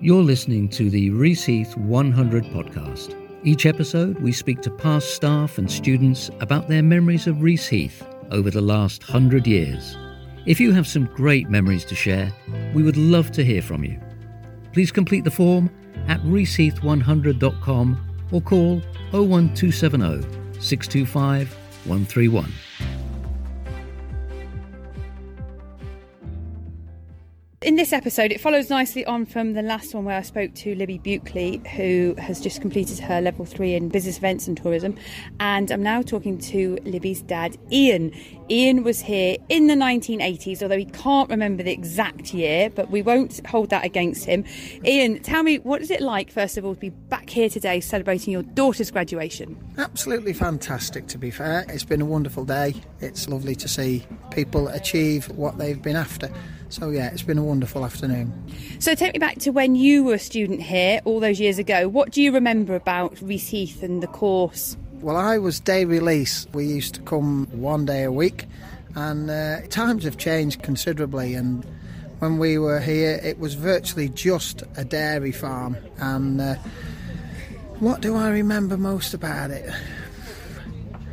You're listening to the Reaseheath 100 podcast. Each episode, we speak to past staff and students about their memories of Reaseheath over the last hundred years. If you have some great memories to share, we would love to hear from you. Please complete the form at reaseheath100.com or call 01270 625 131. This episode, it follows nicely on from the last one where I spoke to Libby Bulkeley, who has just completed her level three in business events and tourism. And I'm now talking to Libby's dad, Ian. Ian was here in the 1980s, although he can't remember the exact year, but we won't hold that against him. Ian, tell me, what is it like, first of all, to be back here today celebrating your daughter's graduation? Absolutely fantastic, to be fair. It's been a wonderful day. It's lovely to see people achieve what they've been after. So, yeah, it's been a wonderful afternoon. So, take me back to when you were a student here all those years ago. What do you remember about Reaseheath and the course? Well, I was day release. We used to come one day a week, and uh, times have changed considerably. And when we were here, it was virtually just a dairy farm. And uh, what do I remember most about it?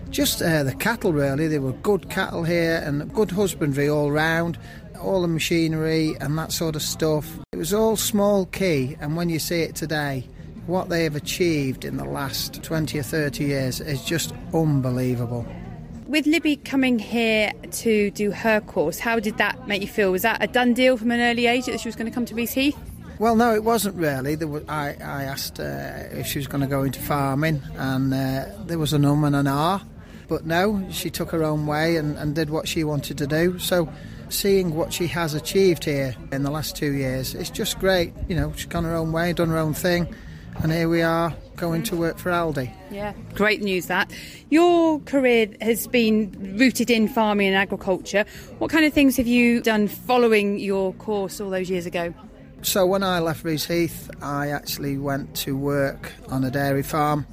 Just uh, the cattle, really. There were good cattle here and good husbandry all round all the machinery and that sort of stuff. It was all small key, and when you see it today, what they have achieved in the last 20 or 30 years is just unbelievable. With Libby coming here to do her course, how did that make you feel? Was that a done deal from an early age that she was going to come to Heath? Well, no, it wasn't really. Was, I, I, asked uh, if she was going to go into farming, and uh, there was an um and an ah. But no, she took her own way and, and did what she wanted to do. So seeing what she has achieved here in the last two years, it's just great. You know, she's gone her own way, done her own thing, and here we are going to work for Aldi. Yeah, great news that. Your career has been rooted in farming and agriculture. What kind of things have you done following your course all those years ago? So, when I left Reaseheath, I actually went to work on a dairy farm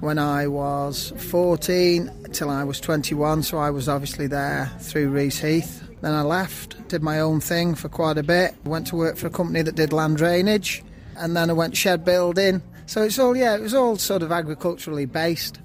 when I was 14 till I was 21, so I was obviously there through Reaseheath. Then I left, did my own thing for quite a bit, went to work for a company that did land drainage, and then I went shed building. So it's all, yeah, it was all sort of agriculturally based.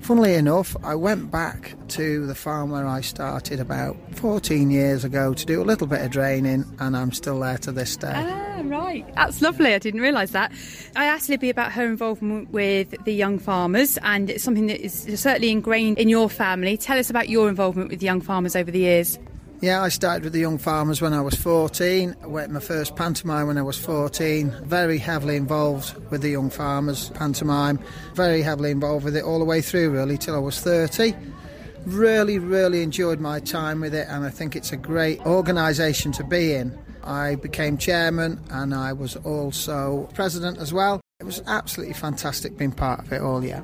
Funnily enough, I went back to the farm where I started about 14 years ago to do a little bit of draining, and I'm still there to this day. Ah, right. That's lovely. I didn't realise that. I asked Libby about her involvement with the young farmers, and it's something that is certainly ingrained in your family. Tell us about your involvement with young farmers over the years. Yeah, I started with the Young Farmers when I was 14. I went my first pantomime when I was 14. Very heavily involved with the Young Farmers pantomime. Very heavily involved with it all the way through, really, till I was 30. Really, really enjoyed my time with it, and I think it's a great organisation to be in. I became chairman and I was also president as well. It was absolutely fantastic being part of it all, yeah.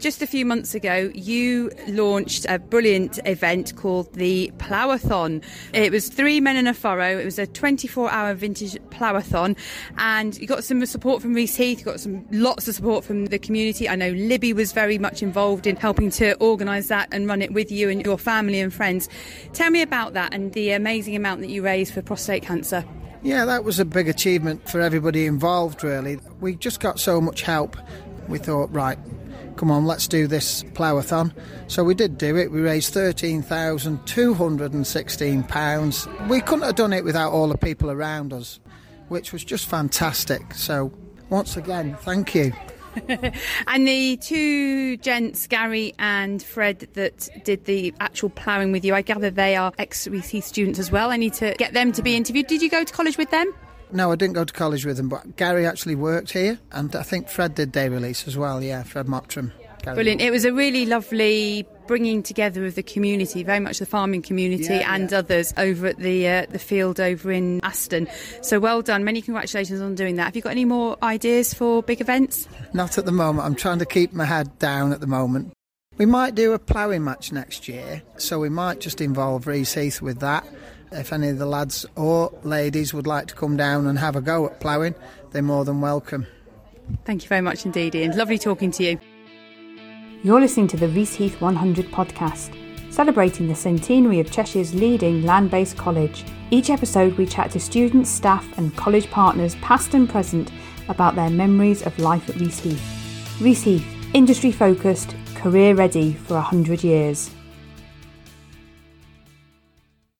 Just a few months ago, you launched a brilliant event called the Plowathon. It was three men in a furrow. It was a 24-hour vintage plowathon, and you got some support from Reaseheath. You got some lots of support from the community. I know Libby was very much involved in helping to organise that and run it with you and your family and friends. Tell me about that and the amazing amount that you raised for prostate cancer. Yeah, that was a big achievement for everybody involved, really. We just got so much help. We thought, right, come on, let's do this plowathon. So we did do it. We raised £13,216. We couldn't have done it without all the people around us, which was just fantastic. So once again, thank you. and the two gents, Garry and Fred, that did the actual ploughing with you, I gather they are ex Reese students as well. I need to get them to be interviewed. Did you go to college with them? No, I didn't go to college with him, but Garry actually worked here, and I think Fred did day release as well. Yeah, Fred Mottram. Brilliant. It was a really lovely bringing together of the community, very much the farming community yeah, and yeah. others over at the uh, the field over in Aston. So well done. Many congratulations on doing that. Have you got any more ideas for big events? Not at the moment. I'm trying to keep my head down at the moment. We might do a ploughing match next year, so we might just involve Reaseheath with that. If any of the lads or ladies would like to come down and have a go at ploughing, they're more than welcome. Thank you very much indeed, Ian. Lovely talking to you. You're listening to the Reaseheath 100 podcast, celebrating the centenary of Cheshire's leading land based college. Each episode, we chat to students, staff, and college partners, past and present, about their memories of life at Reaseheath. Reese Heath, industry focused, career ready for 100 years.